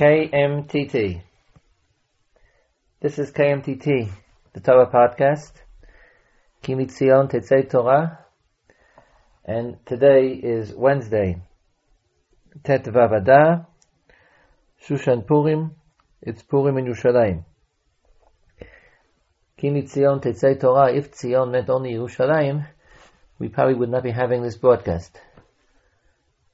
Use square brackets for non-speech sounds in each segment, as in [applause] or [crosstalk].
KMTT. This is KMTT, the Torah podcast. Kimitzion Tetzei Torah. And today is Wednesday, Tet Vavada, Shushan Purim. It's Purim in Yerushalayim. Kimitzion Tetzei Torah. If Tzion meant only Yerushalayim, we probably would not be having this broadcast.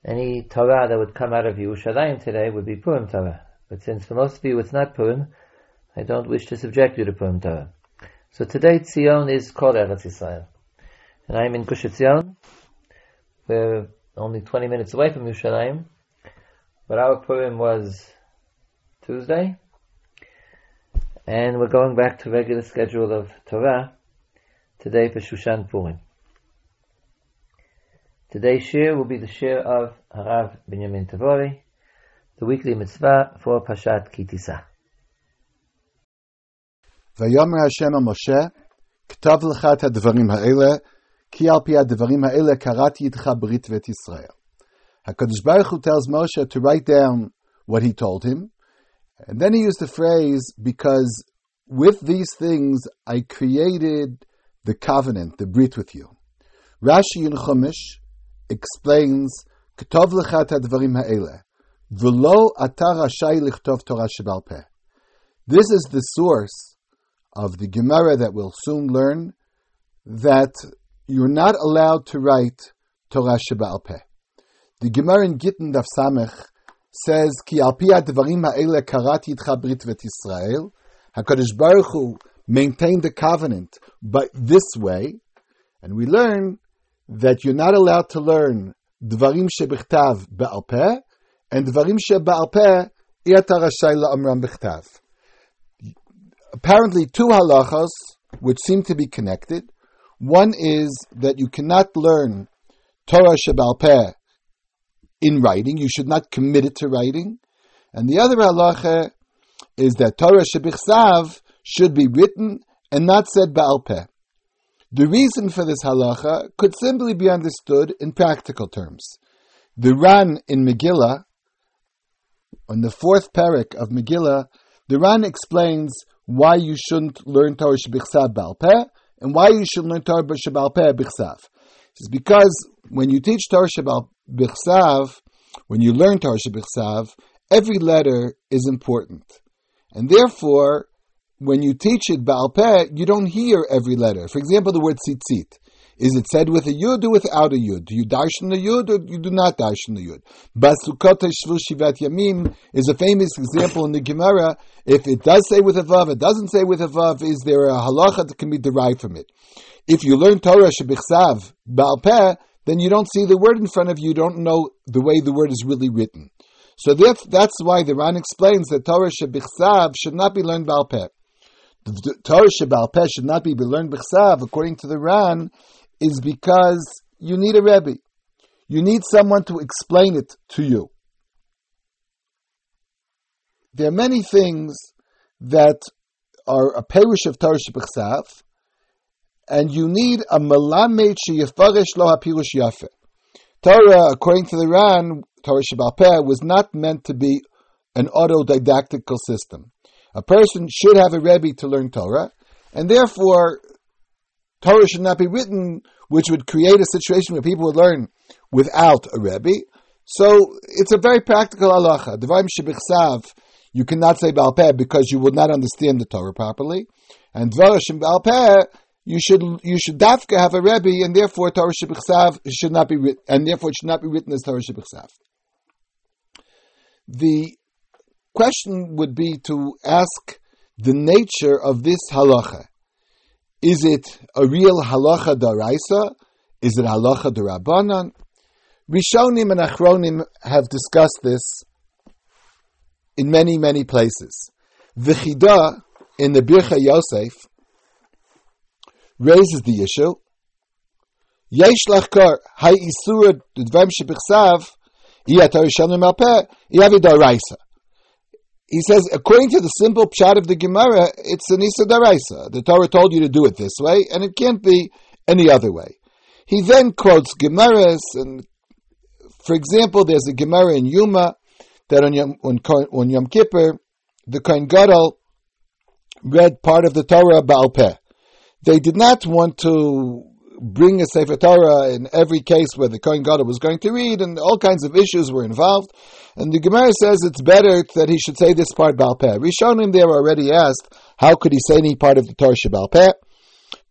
Any Torah that would come out of Yerushalayim today would be Purim Torah. But since for most of you it's not Purim, I don't wish to subject you to Purim Torah. So today Tzion is called Eretz Yisrael. And I'm in Gush Etzion. We're only 20 minutes away from Yerushalayim. But our Purim was Tuesday. And we're going back to regular schedule of Torah today for Shushan Purim. Today's share will be the share of Harav Binyamin Tabory, the weekly mitzvah for Pashat Ki Tisa. ויאמר Hashem אל Moshe, "Ktav לך את הדברים האלה, כי על פי הדברים האלה קראתי איתך ברית ואת HaKadosh Baruch Hu tells Moshe to write down what he told him, and then he used the phrase, because with these things I created the covenant, the brit with you. Rashi in Chumash explains, כתוב לך את הדברים האלה, ולא אתה רשאי לכתוב תורה שבעל פה. This is the source of the Gemara that we'll soon learn, that you're not allowed to write Torah שבעל פה. The Gemara in Gittin Daf Samech says, כי על פי הדברים האלה קראתי איתך ברית ואת ישראל, HaKadosh Baruch Hu maintained the covenant but this way, and we learn that you're not allowed to learn Dvarim shebichtav be'al peh, and Dvarim shebe'al peh, iyata rashay la'amram bichtav. Apparently two halachas, which seem to be connected. One is that you cannot learn Torah shebe'al peh in writing, you should not commit it to writing. And the other halacha is that Torah shebichsav should be written and not said be'al peh. The reason for this halacha could simply be understood in practical terms. The Ran in Megillah, on the fourth parak of Megillah, the Ran explains why you shouldn't learn Torah shebichsav bal peh and why you should learn Torah shebal peh bichsav. It's because when you teach Torah shebal bichsav, when you learn Torah shebichsav, every letter is important, and therefore when you teach it Baal Peh, you don't hear every letter. For example, the word tzitzit. Is it said with a yud or without a yud? Do you darshan the yud or you do not darshan the yud? Basukot shvu shivat yamim is a famous example in the Gemara. If it does say with a vav, it doesn't say with a vav, is there a halacha that can be derived from it? If you learn Torah shebichsav Baal Peh, then you don't see the word in front of you, you don't know the way the word is really written. So that's why the Ran explains that Torah shebichsav should not be learned Baal Peh the Torah Shebal Peh should not be learned b'chsav, according to the Ran, is because you need a Rebbe. You need someone to explain it to you. There are many things that are a perish of Torah Shebechsav, and you need a Malamed Sheyefarish Lo HaPirush Yafeh. Torah, according to the Ran, Torah Shebal Peh, was not meant to be an autodidactical system. A person should have a Rebbe to learn Torah, and therefore Torah should not be written, which would create a situation where people would learn without a Rebbe. So it's a very practical halacha. Devarim shebichsav, you cannot say Baal Peh because you would not understand the Torah properly. And Dvarashim Baal Peh, you should you should dafka have a Rebbe, and therefore Torah shebichsav should not be written, and therefore it should not be written as Torah shebichsav. The question would be to ask the nature of this halacha. Is it a real halacha daraisa? Is it halacha darabanan? Rishonim and Achronim have discussed this in many, many places. V'chida in the Birkei Yosef raises the issue. Yesh lachkar hay isur dvarim shebichsav iyatar yishanim alpeh iyavi daraisa he says, according to the simple pshat of the Gemara, it's an Isa Daraisa. The Torah told you to do it this way, and it can't be any other way. He then quotes Gemaras, and for example, there's a Gemara in Yuma that on Yom, on, on Yom Kippur, the Kohen Gadol read part of the Torah Baal Peh. They did not want to bring a Sefer Torah in every case where the Kohen Gadol was going to read, and all kinds of issues were involved. And the Gemara says it's better that he should say this part Baal Peh. Rishonim there already asked, how could he say any part of the Torah Baal Peh?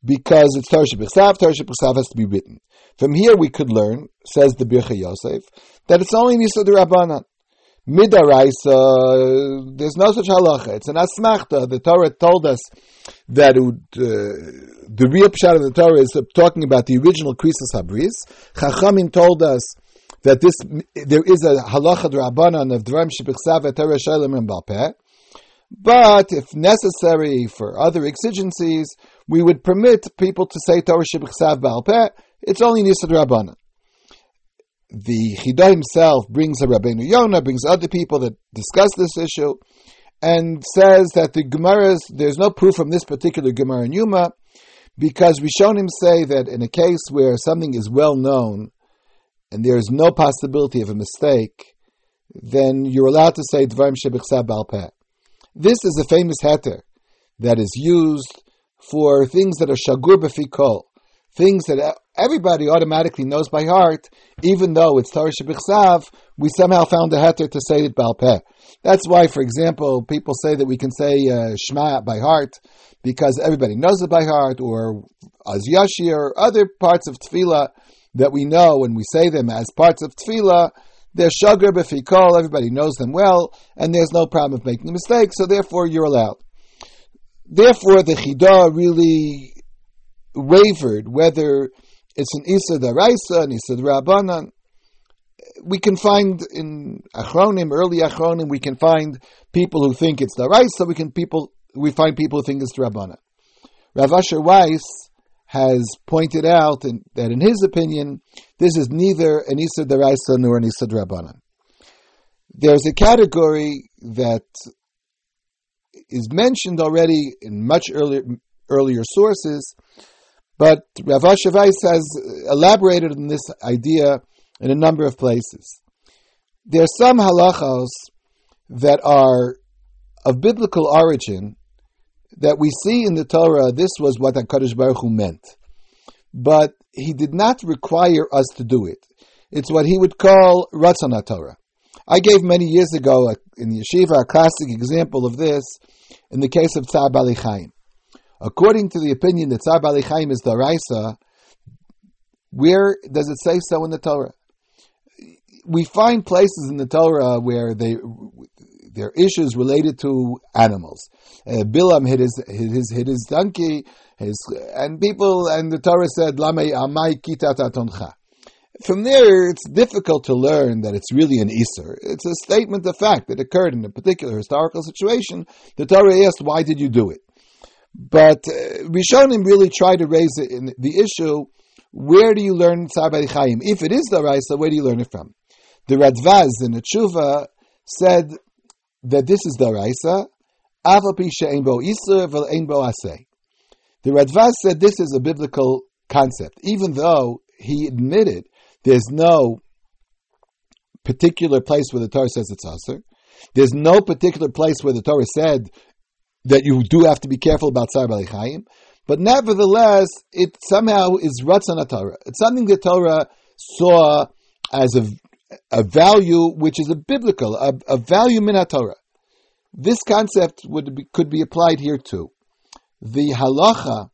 Because it's Torah Shebechsav, Torah Shebechsav has to be written. From here we could learn, says the Birkei Yosef, that it's only Nisa Rabbanan. Midaraisa, there's no such halacha. It's an asmachta. The Torah told us that would, uh, the real pshat of the Torah is talking about the original Krisus Habris. Chachamim told us that this there is a halacha drabanan of dvarim shebichsav Torah shalom and balpeh. But if necessary for other exigencies, we would permit people to say Torah shebichsav balpeh. It's only nisad rabbanan the Chida himself brings a Rabbeinu Yonah, brings other people that discuss this issue, and says that the Gemara's, there's no proof from this particular Gemara in Yuma, because Rishonim say that in a case where something is well known, and there is no possibility of a mistake, then you're allowed to say Dvarim Shebichsa Balpeh. This is a famous heter that is used for things that are shagur b'fikol, things that everybody automatically knows by heart, even though it's Torah Shebichsav, we somehow found a heter to say it Balpeh. That's why, for example, people say that we can say uh, Shema by heart because everybody knows it by heart, or Az Yashi, or other parts of Tefillah that we know when we say them as parts of Tefillah. They're sugar b'fikol, everybody knows them well, and there's no problem of making a mistake, so therefore you're allowed. Therefore, the Chidah really wavered whether it's an Isa Daraisa, an Isa Rabbanan. We can find in Achronim, early Achronim, we can find people who think it's Daraisa, we can people we find people who think it's Rabbanan. Rav Asher Weiss has pointed out in, that in his opinion, this is neither an Isa Daraisa nor an Isa Rabbanan. There's a category that is mentioned already in much earlier earlier sources, but Rav Weiss has elaborated on this idea in a number of places. There are some halachos that are of biblical origin that we see in the Torah. This was what Hakadosh Baruch Hu meant, but He did not require us to do it. It's what He would call Ratzon Torah. I gave many years ago uh, in yeshiva a classic example of this in the case of Tzar Bali Chaim. According to the opinion that Tzar Bali Chaim is Daraisa, where does it say so in the Torah? We find places in the Torah where they there are issues related to animals. Uh, Bilam hit his, hit his hit his donkey, his and people and the Torah said Lamei Amai Kitatatoncha. From there, it's difficult to learn that it's really an Isser. It's a statement of fact that occurred in a particular historical situation. The Torah asked, "Why did you do it?" But uh, Rishonim really try to raise in the issue, where do you learn Tzar Chaim? If it is the Raisa, where do you learn it from? The Radvaz in the Tshuva said that this is the Raisa, the Radvaz said this is a biblical concept, even though he admitted there's no particular place where the Torah says it's Aser. There's no particular place where the Torah said that you do have to be careful about Sar Chaim, but nevertheless, it somehow is Ratzon Torah. It's something that Torah saw as a, a value which is a biblical, a, a value min Torah. This concept would be, could be applied here too. The halacha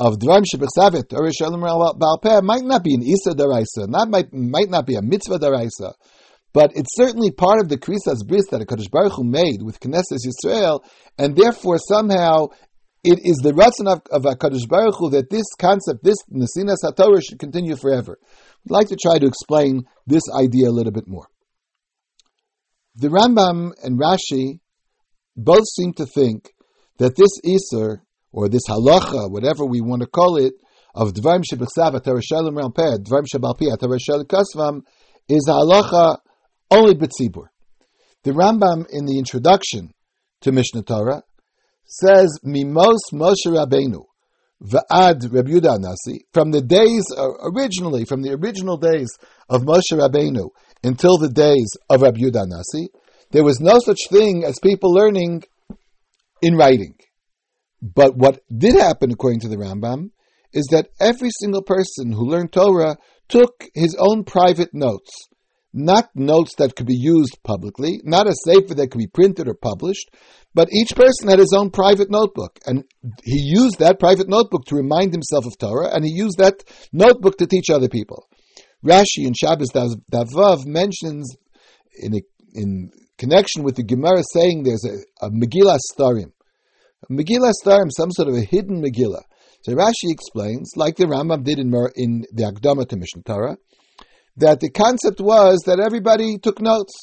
of Dvarim Shebechsavet, Torah Shalom might not be an Isa Daraisa, that might, might not be a Mitzvah Daraisa, but it's certainly part of the Krisas Bris that a Hakadosh Baruch Hu made with Knesset Yisrael, and therefore somehow it is the ratzon of, of Hakadosh Baruch Hu that this concept, this Nesinas HaTorah, should continue forever. I'd like to try to explain this idea a little bit more. The Rambam and Rashi both seem to think that this Isser, or this halacha, whatever we want to call it, of Dvarim Shebechsav Torah Shalom Rampeh, Dvarim Shebalpi Torah Shalom Kasvam, is halacha only B'tzibur. The Rambam in the introduction to Mishnah Torah says, Mimos Moshe Rabbeinu, Yudah Nasi, from the days, originally, from the original days of Moshe Rabbeinu until the days of Rabbi Yudah Nasi, there was no such thing as people learning in writing. But what did happen, according to the Rambam, is that every single person who learned Torah took his own private notes, not notes that could be used publicly, not a sefer that could be printed or published, but each person had his own private notebook, and he used that private notebook to remind himself of Torah, and he used that notebook to teach other people. Rashi in Shabbos Davav mentions in a, in connection with the Gemara saying there's a, a Megillah Starim. Megillah Starim, some sort of a hidden Megillah. So Rashi explains, like the Rambam did in, in the Akdama to Mishnah Torah, that the concept was that everybody took notes.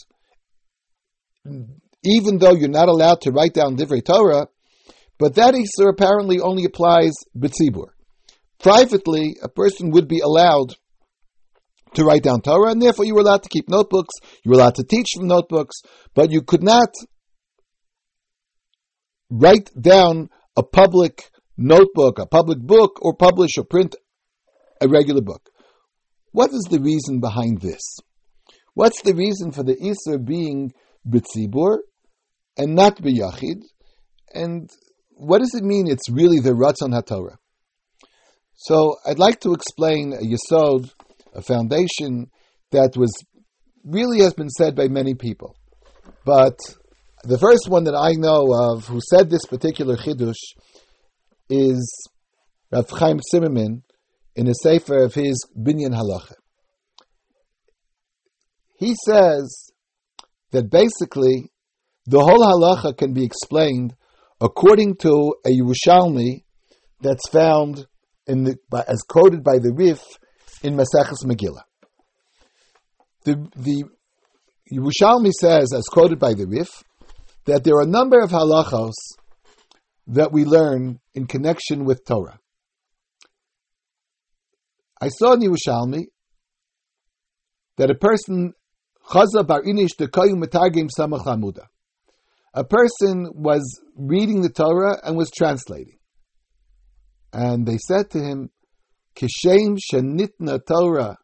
Even though you're not allowed to write down Divrei Torah, but that Isur apparently only applies B'tzibur. Privately, a person would be allowed to write down Torah, and therefore you were allowed to keep notebooks, you were allowed to teach from notebooks, but you could not write down a public notebook, a public book, or publish or print a regular book. What is the reason behind this? What's the reason for the Isra being B'tzibur and not B'yachid? And what does it mean it's really the Ratzon HaTorah? So I'd like to explain a Yesod, a foundation that was really has been said by many people. But the first one that I know of who said this particular Chidush is Rav Chaim Zimmerman in a sefer of his Binyan Halacha. He says that basically the whole halacha can be explained according to a Yerushalmi that's found in the, as quoted by the Rif in Maseches Megillah. The, the Yerushalmi says, as quoted by the Rif, that there are a number of halachos that we learn in connection with Torah. I saw in Yerushalmi that a person Chaza bar inish metargim samach. A person was reading the Torah and was translating, and they said to him, "Kishem shenitna Torah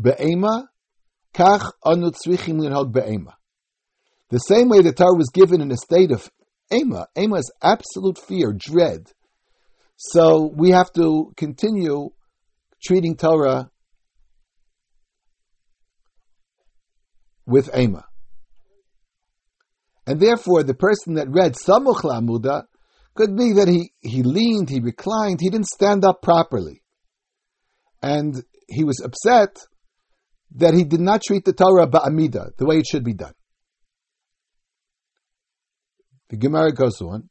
be'ema, kach anu tzrichim linhog be'ema." The same way the Torah was given in a state of ema. Ema is absolute fear, dread. So we have to continue treating Torah with ema. And therefore, the person that read Samuch Lamuda could be that he, he leaned, he reclined, he didn't stand up properly. And he was upset that he did not treat the Torah ba'amida, the way it should be done. The Gemara goes on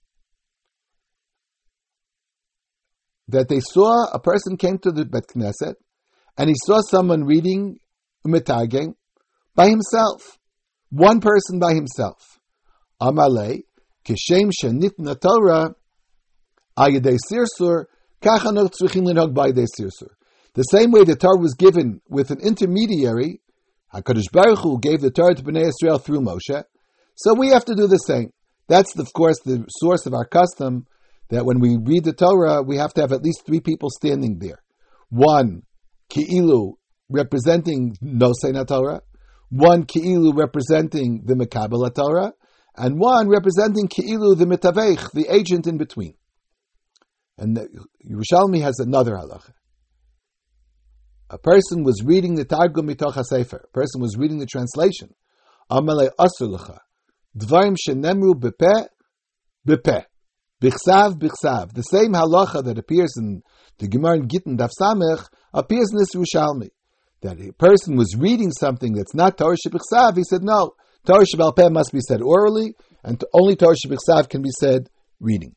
that they saw a person came to the Bet Knesset and he saw someone reading Umetageng by himself, one person by himself. Amale kishem shenitna Torah ayedei sirsur kachanot tzrichim linhog b'ayedei sirsur. The same way the Torah was given with an intermediary, Hakadosh Baruch Hu gave the Torah to Bnei Israel through Moshe. So we have to do the same. That's, of course, the source of our custom that when we read the Torah, we have to have at least three people standing there. One, Ki'ilu, representing Nosei Torah. One, Ki'ilu, representing the Mekabel Torah. And one, representing Ki'ilu, the Mitavech, the agent in between. And Yerushalmi has another halacha. A person was reading the Targum Mitoch HaSefer. A person was reading the translation. Amalei Asur Dvarim shenemru bepeh, bepeh. Bichsav, bichsav. The same halacha that appears in the Gemara in Gittin Daf Samech appears in this Yerushalmi. That a person was reading something that's not Torah Shebichsav, he said, no, Torah Shebalpeh must be said orally, and only Torah Shebichsav can be said reading.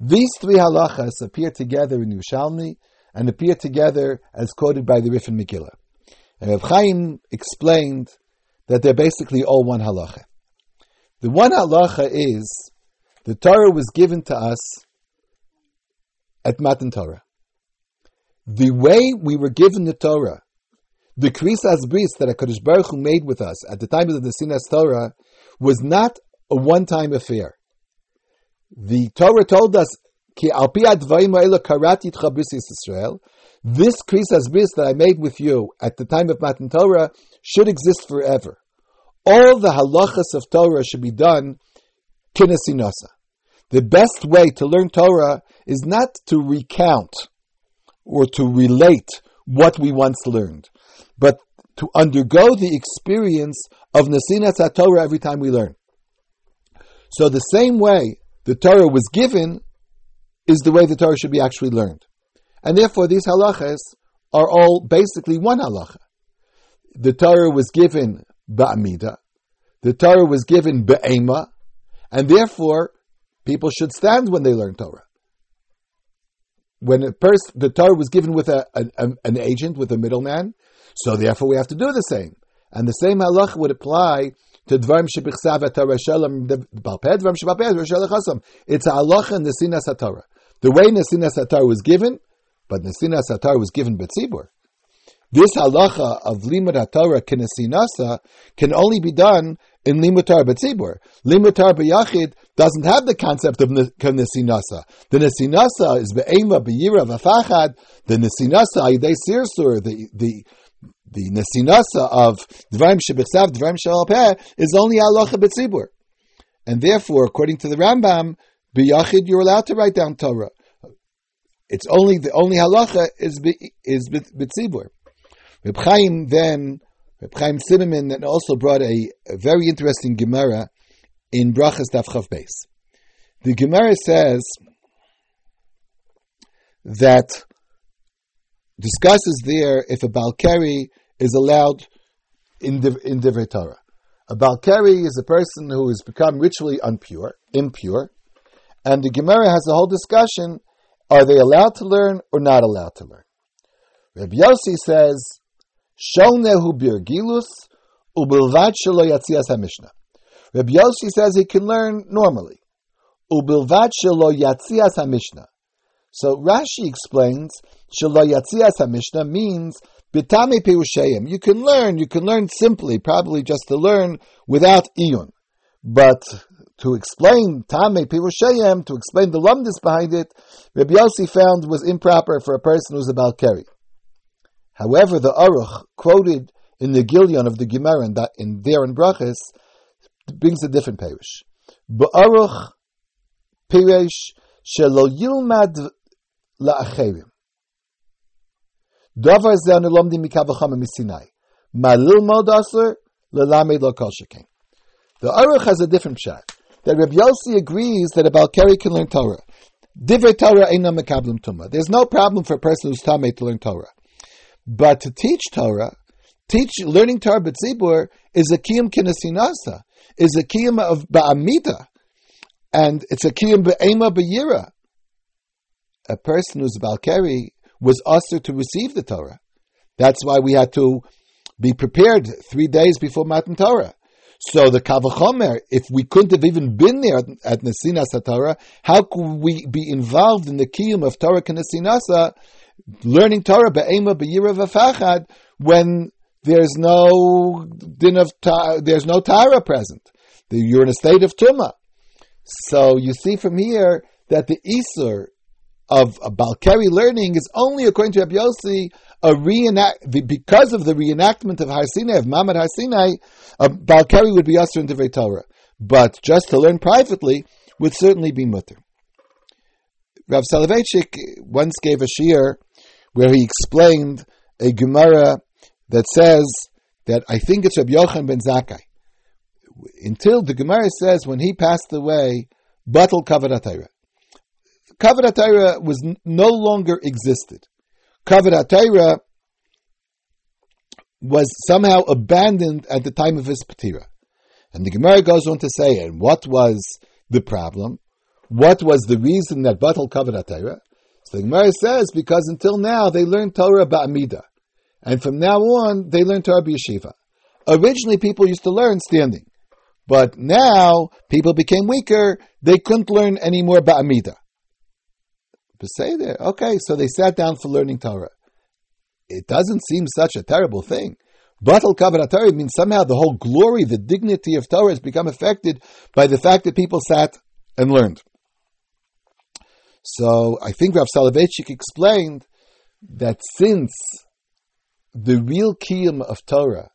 These three halachas appear together in Yerushalmi and appear together as quoted by the Rif and Megillah. And Rav Chaim explained that they're basically all one halacha. The one halacha is the Torah was given to us at Matan Torah. The way we were given the Torah, the Krisas Bris that HaKadosh Baruch Hu made with us at the time of the Sinas Torah was not a one-time affair. The Torah told us, Ki karati Israel, this Krisas Bris that I made with you at the time of Matan Torah should exist forever all the halachas of Torah should be done kinesinasa. The best way to learn Torah is not to recount or to relate what we once learned, but to undergo the experience of Nasinas Torah every time we learn. So the same way the Torah was given is the way the Torah should be actually learned. And therefore these halachas are all basically one halacha. The Torah was given ba'amida, the Torah was given ba'ema, and therefore people should stand when they learn Torah. When a person, the Torah was given with a, a, an agent, with a middleman, so therefore we have to do the same. And the same halacha would apply to dvarim shebichsav Torah shalom balpeh dvarim shebalpeh It's a halacha in the sinas haTorah. The way Nesinas Hatar was given, but Nesinas Hatar was given Betzibur. This halacha of limud haTorah kinesinasa can only be done in limutar betzibur. Limutar beyachid doesn't have the concept of kinesinasa. The nesinasa is be'ema beyira v'fachad. The nesinasa ayidei sirsur, the the the nesinasa of dvarim shebichsav dvarim shalpeh is only halacha betzibur, and therefore, according to the Rambam, beyachid you're allowed to write down Torah. It's only the only halacha is is betzibur. Reb Chaim then, Reb Chaim Zimmerman then also brought a, a very interesting Gemara in Brachas Daf Chav Beis. The Gemara says that discusses there if a Balkari is allowed in the in Torah. A Balkari is a person who has become ritually unpure, impure, and the Gemara has a whole discussion: Are they allowed to learn or not allowed to learn? Rabbi Yossi says Shonehu birgilus ubilvat shelo yatzias hamishna. Rabbi Yossi says he can learn normally. Ubilvat shelo yatzias hamishna. So Rashi explains shelo yatzias hamishna means bitame perushayim. You can learn. You can learn simply, probably just to learn without iyun. But to explain Tame Pirushayim, to explain the lumdis behind it, Rabbi Yossi found was improper for a person who's a Balkari. However, the Aruch quoted in the Gilyon of the Gemara that, in there in Brachas brings a different parish. Ba'aruch pirish shelo yilmad la'acherim. Davar ze anu lomdim mikavachama misinai. Ma lilmod aser lelamed lo kol The Aruch has a different shot. That Rabbi Yossi agrees that a Balkari can learn Torah. Divrei Torah ain't no mekablim tumah. There's no problem for a person who's tamei to learn Torah. But to teach Torah, teach learning Torah b'tzibur is a kiyum kinesinasa, is a kiyum of ba'amida, and it's a kiyum be'ema be'yira. A person who's balkari was usher to receive the Torah. That's why we had to be prepared three days before Matan Torah. So the Kavachomer, if we couldn't have even been there at Nesinas Torah, how could we be involved in the kiyum of Torah Nesinasa learning Torah be'ema be'yira v'fachad when there's no din of there's no Torah present. You're in a state of tuma. So you see from here that the isur of Balkari learning is only according to Rabbi Yossi a reenact because of the reenactment of Har Sinai of Mamad Har Sinai, a Balkari would be usher in Divrei Torah, but just to learn privately would certainly be mutter. Rav Soloveitchik once gave a shiur where he explained a Gemara that says that I think it's Rabbi Yochanan ben Zakkai. Until the Gemara says when he passed away, Batal Kavadatayra. Kavadatayra was no longer existed. Kavadatayra was somehow abandoned at the time of his patira. And the Gemara goes on to say, and what was the problem? What was the reason that Batal Kavadatayra? So the Gemara says because until now they learned Torah Ba'amida, and from now on they learn Torah B'yeshiva. Originally, people used to learn standing, but now people became weaker. They couldn't learn any more Ba'amida. But say there, okay, so they sat down for learning Torah. It doesn't seem such a terrible thing. Batal Kabbalah Torah means somehow the whole glory, the dignity of Torah has become affected by the fact that people sat and learned. So I think Rav Soloveitchik explained that since the real kiyum of Torah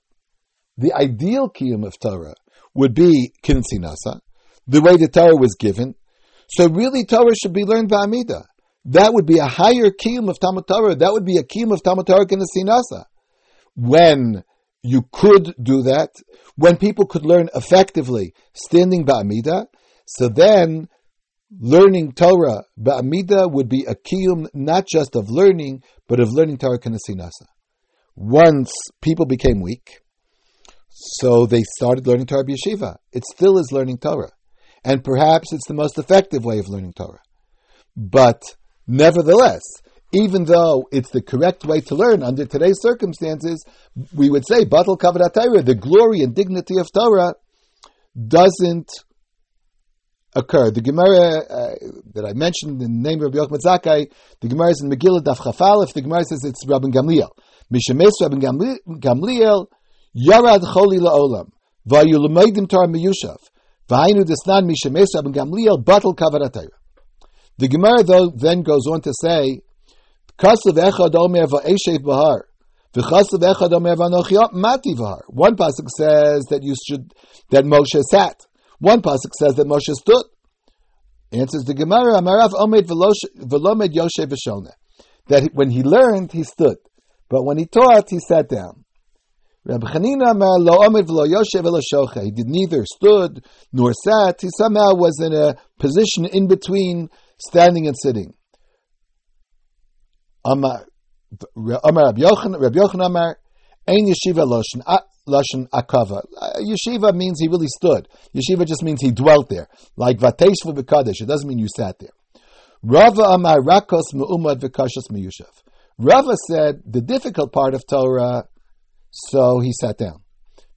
the ideal kiyum of Torah would be kinsinasa, the way the Torah was given. So really, Torah should be learned by Amida. That would be a higher kiyum of Talmud Torah. That would be a kiyum of Talmud Torah kinsinasa. When you could do that, when people could learn effectively standing by Amida, so then learning Torah ba'amida would be a kiyum not just of learning, but of learning Torah kanasinasa. Once people became weak, so they started learning Torah yeshiva. It still is learning Torah, and perhaps it's the most effective way of learning Torah. But nevertheless, even though it's the correct way to learn under today's circumstances, we would say batal kavod Torah, the glory and dignity of Torah, doesn't occur. The Gemara uh, that I mentioned in the name of Yochanan Zakkai, the Gemara is in Megillah Daf Chafalef. The Gemara says it's Rabbi Gamliel. Mishemes Rabbi Gamliel Yarad Choli Laolam Vayu Lemeidim Torah Miyushav V'Hainu Desnan Mishemes Rabbi Gamliel Batal Kavaratayra. The Gemara though then goes on to say, Kasav Echad Omer Va'eshev Bahar. One pasuk says that you should that Moshe sat. One pasuk says that Moshe stood. Answers the Gemara, Amarav Omed Velomed Yoshe V'Shone. That when he learned, he stood. But when he taught, he sat down. Rabbi Chanina Amar Lo Omed V'Lo Yoshe V'Lo He did neither stood nor sat. He somehow was in a position in between standing and sitting. Amar Amar Rabbi Yochanan Amar Ein Yeshiva Loshen lashon akava. Yeshiva means he really stood. Yeshiva just means he dwelt there, like vateshvu b'kadesh. It doesn't mean you sat there. Rava amar rakos me'umad v'kashas. Rava said the difficult part of Torah, so he sat down.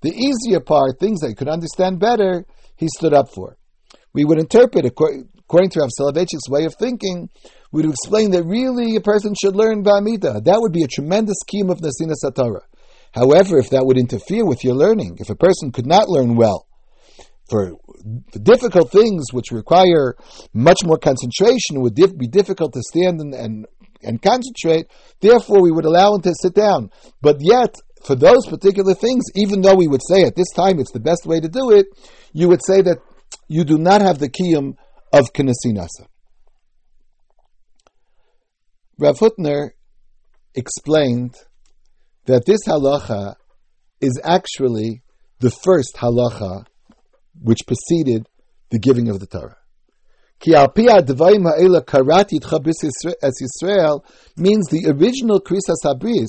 The easier part, things that he could understand better, he stood up for. We would interpret, according to Rav Soloveitchik's way of thinking, we would explain that really a person should learn Ba'amida. That would be a tremendous scheme of Nasina Satorah. However, if that would interfere with your learning, if a person could not learn well, for difficult things which require much more concentration, would be difficult to stand and, and, and concentrate, therefore we would allow him to sit down. But yet, for those particular things, even though we would say at this time it's the best way to do it, you would say that you do not have the kiyum of kinasinasa. Rav Hutner explained that this halacha is actually the first halacha which preceded the giving of the Torah. Yisrael means the original krisas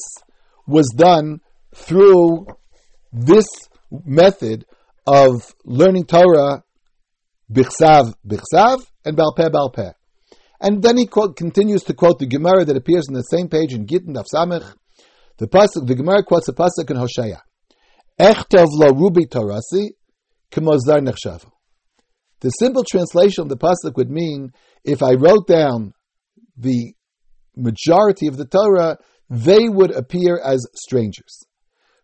was done through this method of learning Torah bichsav bichsav and balpeh balpeh. And then he quote, continues to quote the Gemara that appears on the same page in Gittin Daf Samech the pasuk, the Gemara quotes a pasuk in Hosea. Echtov lo rubi torasi k'mozar nechshavu. The simple translation of the pasuk would mean, if I wrote down the majority of the Torah, they would appear as strangers.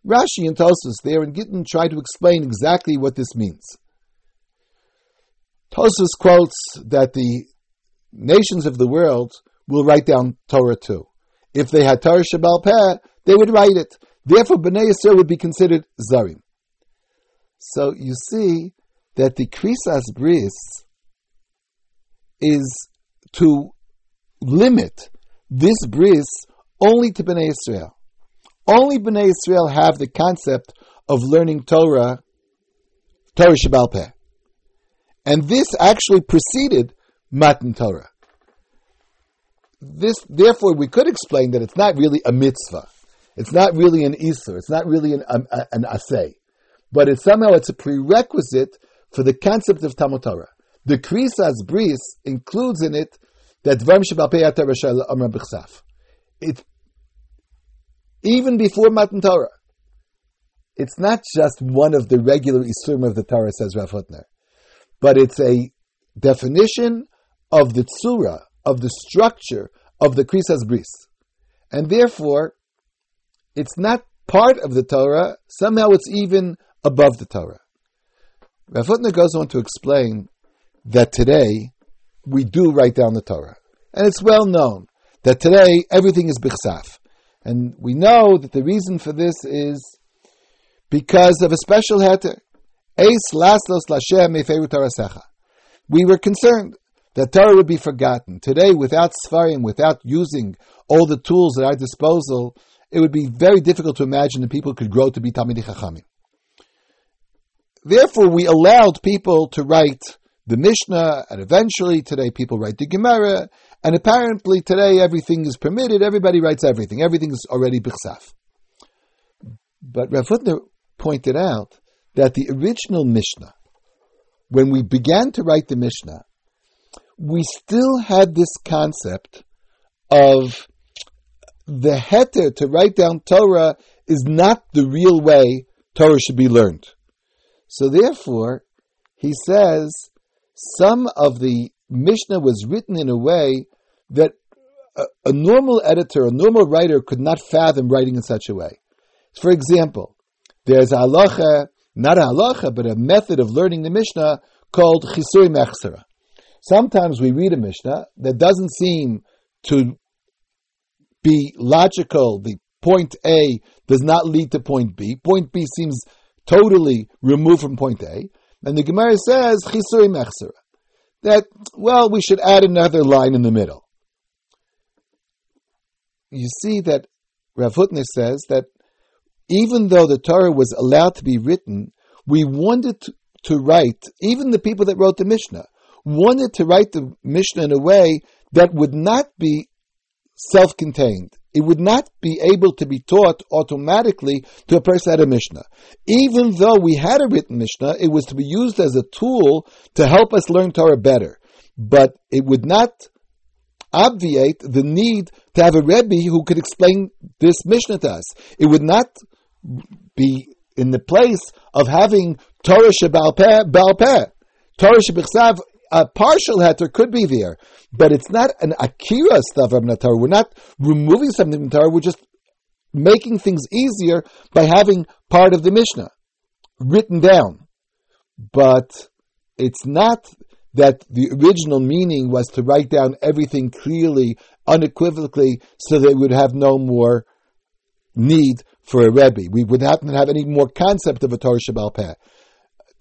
Rashi and Tosfos there in Gittin try to explain exactly what this means. Tosfos quotes that the nations of the world will write down Torah too. If they had Torah Shabbal Peh, they would write it. Therefore, Bnei Yisrael would be considered Zarim. So you see that the Krisas Bris is to limit this bris only to Bnei Israel. Only Bnei Israel have the concept of learning Torah, Torah Shabbal Peh. And this actually preceded Matan Torah. This, therefore, we could explain that it's not really a mitzvah. It's not really an isur. It's not really an, um, an Asay. But it's somehow it's a prerequisite for the concept of Talmud Torah. The Krisas Bris includes in it that Dvarim Shabal Amra B'chsaf. It even before Matan Torah. It's not just one of the regular Isurim of the Torah, says Rav Hutner, but it's a definition of the tzura, of the structure of the Krisas Bris. And therefore, it's not part of the Torah, somehow it's even above the Torah. Rav goes on to explain that today we do write down the Torah. And it's well known that today everything is bichsaf. And we know that the reason for this is because of a special heter. We were concerned that Torah would be forgotten. Today, without Sfarim, without using all the tools at our disposal, it would be very difficult to imagine that people could grow to be Talmidei Chachamim. Therefore, we allowed people to write the Mishnah, and eventually today people write the Gemara, and apparently today everything is permitted, everybody writes everything, everything is already Bichsaf. But Rav Hutner pointed out that the original Mishnah, when we began to write the Mishnah, we still had this concept of the heter to write down Torah is not the real way Torah should be learned. So therefore, he says some of the Mishnah was written in a way that a, a normal editor, a normal writer could not fathom writing in such a way. For example, there's a halacha, not a halacha, but a method of learning the Mishnah called chisui mechsera. Sometimes we read a Mishnah that doesn't seem to be logical. The point A does not lead to point B. Point B seems totally removed from point A. And the Gemara says, Chisuri Mechsera. That, well, we should add another line in the middle. You see that Rav Hutner says that even though the Torah was allowed to be written, we wanted to, to write, even the people that wrote the Mishnah, wanted to write the Mishnah in a way that would not be self contained. It would not be able to be taught automatically to a person at a Mishnah. Even though we had a written Mishnah, it was to be used as a tool to help us learn Torah better. But it would not obviate the need to have a Rebbe who could explain this Mishnah to us. It would not be in the place of having Torah Shabal Peh, Torah Shabichsav a partial heter could be there, but it's not an akira stuff the Torah. We're not removing something from Torah. We're just making things easier by having part of the Mishnah written down. But it's not that the original meaning was to write down everything clearly, unequivocally, so we would have no more need for a Rebbe. We would not have any more concept of a Torah Shabbal Peh.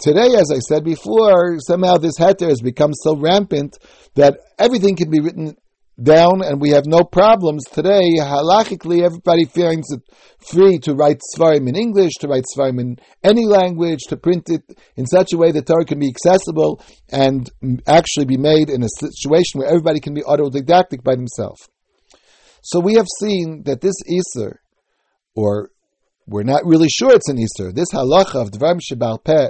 Today, as I said before, somehow this heter has become so rampant that everything can be written down and we have no problems. Today, halachically, everybody finds it free to write Svarim in English, to write Svarim in any language, to print it in such a way that Torah can be accessible and actually be made in a situation where everybody can be autodidactic by themselves. So we have seen that this Isser, or we're not really sure it's an Isser, this halacha of Dvarim Shebal Peh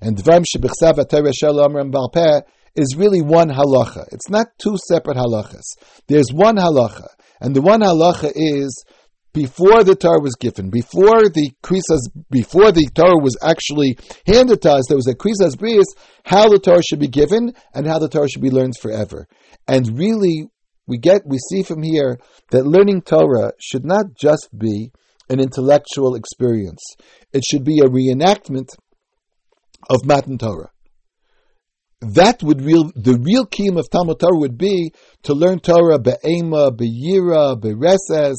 and Dvarim Shebichsav Amram Balpeh is really one halacha. It's not two separate halachas. There's one halacha, and the one halacha is before the Torah was given, before the krisas, before the Torah was actually handed to us, there was a krisas bris, how the Torah should be given and how the Torah should be learned forever. And really, we get, we see from here that learning Torah should not just be an intellectual experience. It should be a reenactment of Matan Torah. That would real the real key of Talmud Torah would be to learn Torah be'ema, be'yira, be'reses,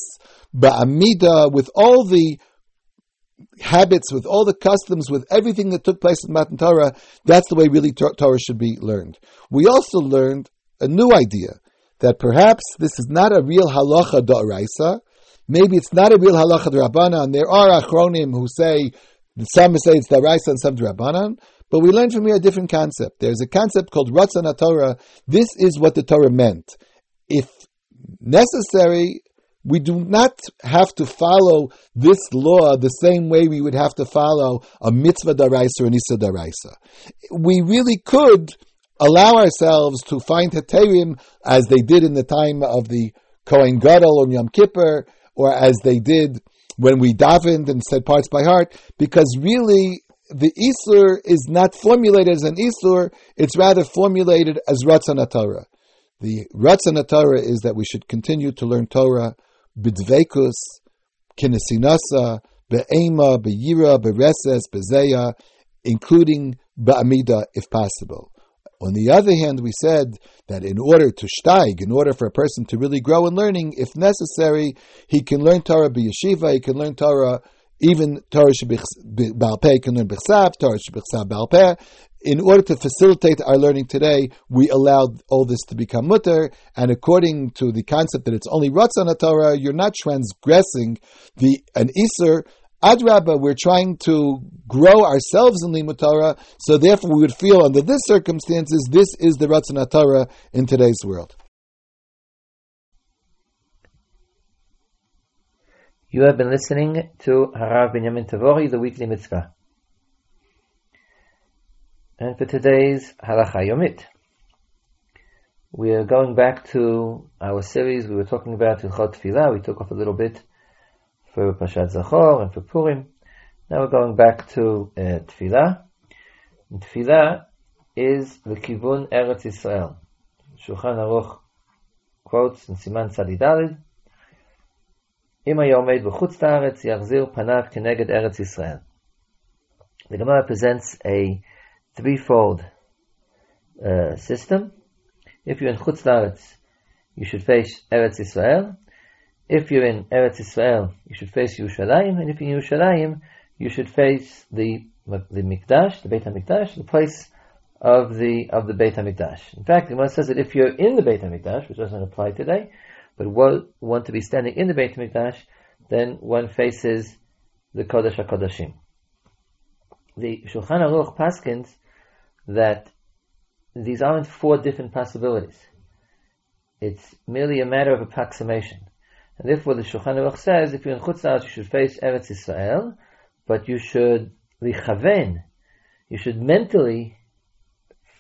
be'amida, with all the habits, with all the customs, with everything that took place in Matan Torah. That's the way really Torah should be learned. We also learned a new idea that perhaps this is not a real halacha da'araisa, Maybe it's not a real halacha rabbanan. There are achronim who say some say it's daraisa and some rabbanan. But we learn from here a different concept. There's a concept called Ratzon Torah. This is what the Torah meant. If necessary, we do not have to follow this law the same way we would have to follow a mitzvah daraisa or an issa daraisa. We really could allow ourselves to find heterim as they did in the time of the Kohen Gadol on Yom Kippur, or as they did when we davened and said parts by heart, because really the Isur is not formulated as an Isur, it's rather formulated as Ratzon Torah. The Ratzon Torah is that we should continue to learn Torah, bidvekus, kinesinasa, be'ema, be'yira, be'reses, be'zeya, including ba'amida if possible. On the other hand, we said that in order to steig, in order for a person to really grow in learning, if necessary, he can learn Torah yeshiva, he can learn Torah even Torah Baal Peh can learn Bechsav, Torah Bechsav Baalpeh. In order to facilitate our learning today, we allowed all this to become mutter, and according to the concept that it's only Ratzon Torah, you're not transgressing the an Isser. Adraba, we're trying to grow ourselves in Limud Torah, so therefore we would feel under this circumstances, this is the Ratzon Torah in today's world. You have been listening to Harav Binyamin Tabory, the weekly mitzvah. And for today's Halacha Yomit, we are going back to our series we were talking about Hilchot Tefillah. We took off a little bit for Parshat Zachor and for Purim. Now we're going back to uh, Tefillah. And tefillah is the Kivun Eretz Israel. Shulchan Aruch quotes in Siman Tzadi Daled, אם היה עומד בחוץ לארץ, יחזיר פניו כנגד Eretz Yisrael. The Gemara presents a threefold uh, system. If you're in Chutz לארץ, you should face Eretz Yisrael. If you're in Eretz Israel, you should face Yerushalayim. And if you're in Yerushalayim, you should face the the Mikdash, the Beit HaMikdash, the place of the of the Beit HaMikdash. In fact, the says that if you're in the Beit HaMikdash, which doesn't apply today, but want to be standing in the Beit HaMikdash, then one faces the Kodesh HaKodashim. The Shulchan Aruch paskins that these aren't four different possibilities. It's merely a matter of approximation. And therefore the Shulchan Aruch says, if you're in Chutz you should face Eretz Israel, but you should lichaven, you should mentally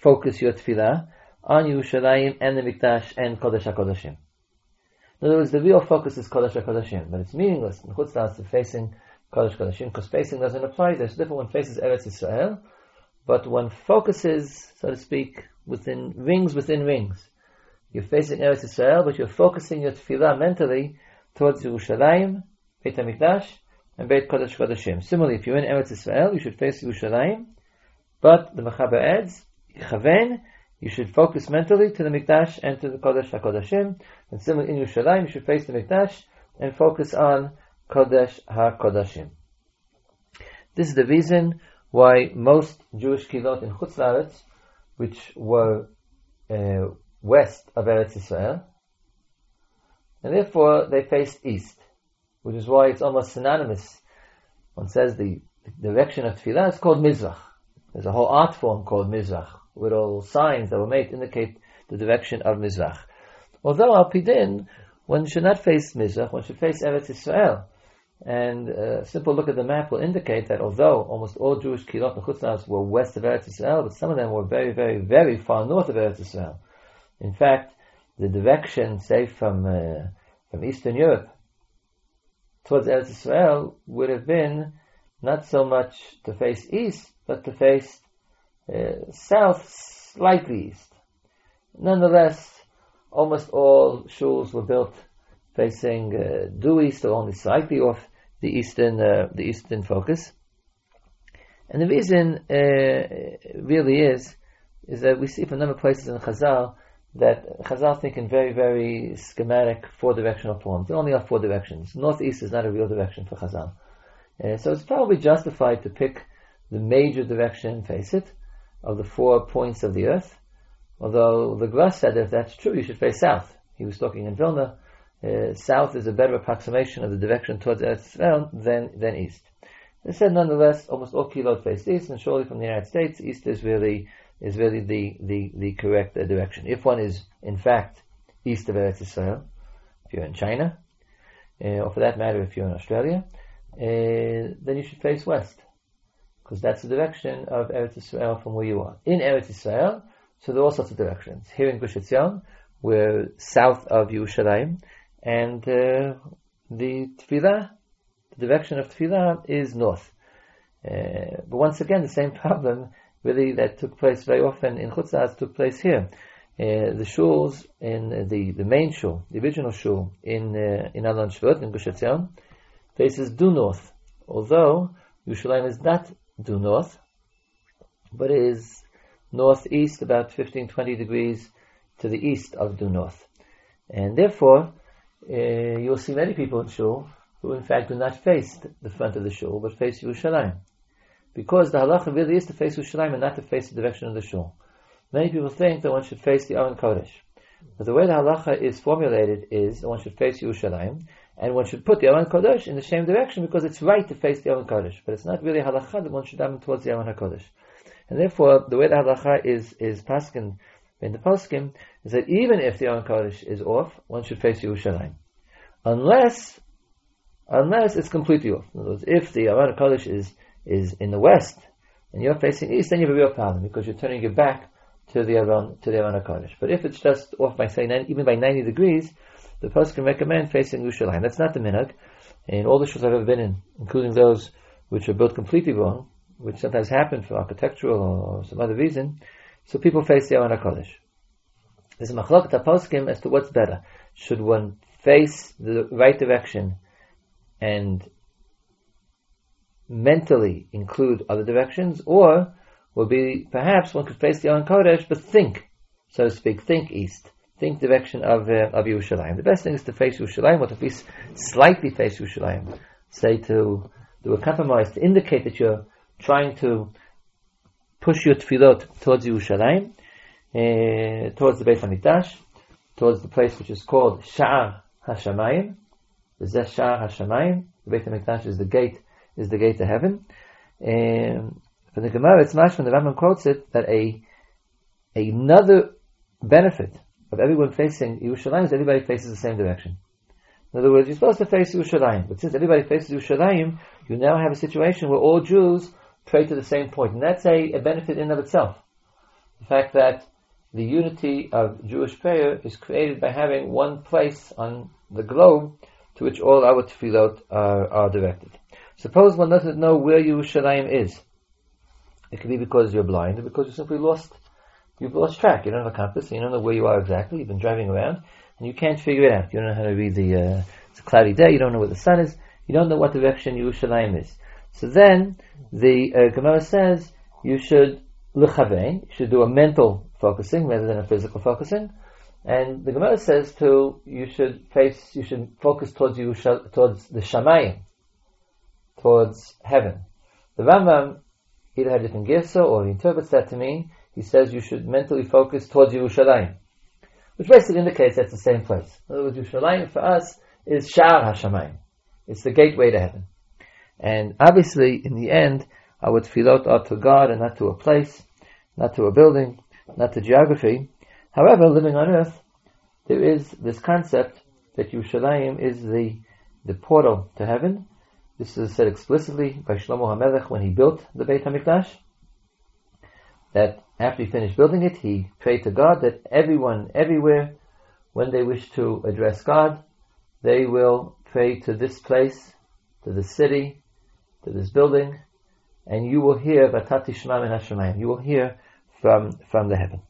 focus your tefillah on Yerushalayim and the Mikdash and Kodesh HaKodashim. In other words, the real focus is Kodesh HaKodashim, but it's meaningless in Chutz to facing Kodesh HaKodashim, because facing doesn't apply. There's different one faces Eretz Israel, but one focuses, so to speak, within rings within rings. You're facing Eretz Israel, but you're focusing your tefillah mentally towards Yerushalayim, Beit HaMikdash, and Beit Kodesh Kodashim. Similarly, if you're in Eretz Israel, you should face Yerushalayim, but the Mechaber adds, Chaven, you should focus mentally to the Mikdash and to the Kodesh HaKodashim. And similarly in Yerushalayim, you should face the Mikdash and focus on Kodesh HaKodashim. This is the reason why most Jewish kilot in Chutz Laaretz, which were uh, west of Eretz Israel, and therefore they faced east, which is why it's almost synonymous. One says the, direction of Tefillah is called Mizrach. There's a whole art form called Mizrach all signs that were made to indicate the direction of Mizrach. Although Al Pidin, one should not face Mizrach, one should face Eretz Israel. And uh, a simple look at the map will indicate that although almost all Jewish kilot and were west of Eretz Israel, but some of them were very, very, very far north of Eretz Israel. In fact, the direction, say from uh, from Eastern Europe towards Eretz Israel, would have been not so much to face east, but to face uh, south, slightly east. Nonetheless, almost all shuls were built facing uh, due east or only slightly off the eastern uh, the eastern focus. And the reason uh, really is is that we see from a number of places in Chazal that Chazal think in very very schematic four directional forms. They only have four directions. Northeast is not a real direction for Chazal, uh, so it's probably justified to pick the major direction, face it, of the four points of the earth. Although the Gra said if that's true, you should face south. He was talking in Vilna. Uh, south is a better approximation of the direction towards Eretz Israel than, than east. They said nonetheless, almost all kilot face east, and surely from the United States, east is really is really the the, the correct uh, direction. If one is in fact east of Eretz Israel, if you're in China, uh, or for that matter, if you're in Australia, uh, then you should face west because that's the direction of Eretz Israel from where you are. In Eretz Israel, so there are all sorts of directions. Here in Gush Etzion, we're south of Yerushalayim, and uh, the Tefillah, the direction of Tefillah is north. Uh, but once again, the same [laughs] problem really that took place very often in Chutzaz took place here. Uh, the shuls in the, the main shul, the original shul in uh, in Alon Shvut in Gush Etzion, faces due north, although Yerushalayim is not due north, but is northeast about 15 20 degrees to the east of due north. And therefore, uh, you'll see many people in Shul who in fact do not face the front of the shul, but face Yerushalayim. Because the halacha really is to face Yerushalayim and not to face the direction of the shul. Many people think that one should face the Aron Kodesh. But the way the halacha is formulated is that one should face Yerushalayim, and one should put the Aron Kodesh in the same direction because it's right to face the Aron Kodesh. But it's not really halacha that one should daven towards the Aron Kodesh. And therefore, the way the halacha is is paskin in the poskim is that even if the Aron Kodesh is off, one should face Yerushalayim, unless unless it's completely off. In other words, if the Aron Kodesh is is in the west and you're facing east, then you have a real problem because you're turning your back to the Aron to the Aron Kodesh. But if it's just off by say 90, even by 90 degrees, the poskim recommend facing Yerushalayim. That's not the minhag. In all the shuls I've ever been in, including those which are built completely wrong, which sometimes happen for architectural or some other reason, so people face the Aron HaKodesh. There's a machlok poskim as to what's better. Should one face the right direction and mentally include other directions, or will be perhaps one could face the Aron Kodesh, but think, so to speak, think east, think direction of uh, of Yerushalayim. The best thing is to face Yerushalayim, or to be slightly face Yerushalayim. Say to do a compromise to indicate that you're trying to push your tefillot towards Yerushalayim, uh, towards the Beit Hamikdash, towards the place which is called Sha'ar Hashamayim. The Zeh Sha'ar Hashamayim. The Beit Hamikdash is the gate, is the gate to heaven. Um, the Gemara, it's mashman, the Rambam quotes it, that a another benefit of everyone facing Yerushalayim is everybody faces the same direction. In other words, you're supposed to face Yerushalayim, but since everybody faces Yerushalayim, you now have a situation where all Jews pray to the same point. point, and that's a, a benefit in and of itself. The fact that the unity of Jewish prayer is created by having one place on the globe to which all our tefillot are, are directed. Suppose one doesn't know where Yerushalayim is. It could be because you're blind or because you simply lost, you've lost track. You don't have a compass, you don't know where you are exactly. You've been driving around and you can't figure it out. You don't know how to read the, uh, it's a cloudy day, you don't know where the sun is, you don't know what direction Yerushalayim is. So then, the uh, Gemara says, you should lechavein, you should do a mental focusing rather than a physical focusing. And the Gemara says too, you should face, you should focus towards Yerusha, towards the Shamayim, towards heaven. The Rambam either had different gifts or he interprets that to mean he says you should mentally focus towards Yerushalayim, which basically indicates that's the same place. In other words, Yerushalayim for us is Sha'ar Hashamayim. It's the gateway to heaven. And obviously, in the end, our tefillot are to God and not to a place, not to a building, not to geography. However, living on earth, there is this concept that Yerushalayim is the, the portal to heaven, this is said explicitly by Shlomo HaMelech when he built the Beit HaMikdash, that after he finished building it, he prayed to God that everyone, everywhere, when they wish to address God, they will pray to this place, to this city, to this building, and you will hear Vatati Shema Min HaShemayim. You will hear from, from the heaven.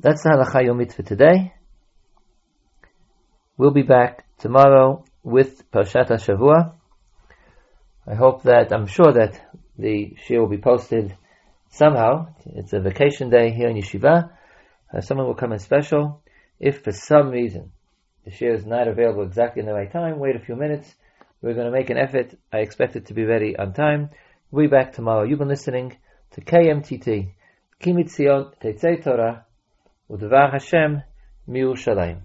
That's the Halacha Yomit for today. We'll be back tomorrow with Parshat Shavua. I hope that, I'm sure that the shiur will be posted somehow. It's a vacation day here in Yeshiva. Uh, someone will come in special. If for some reason the shiur is not available exactly in the right time, wait a few minutes. We're going to make an effort. I expect it to be ready on time. We'll be back tomorrow. You've been listening to KMTT, Ki MiTzion Tetzei Torah, Udvar Hashem, MiYerushalayim.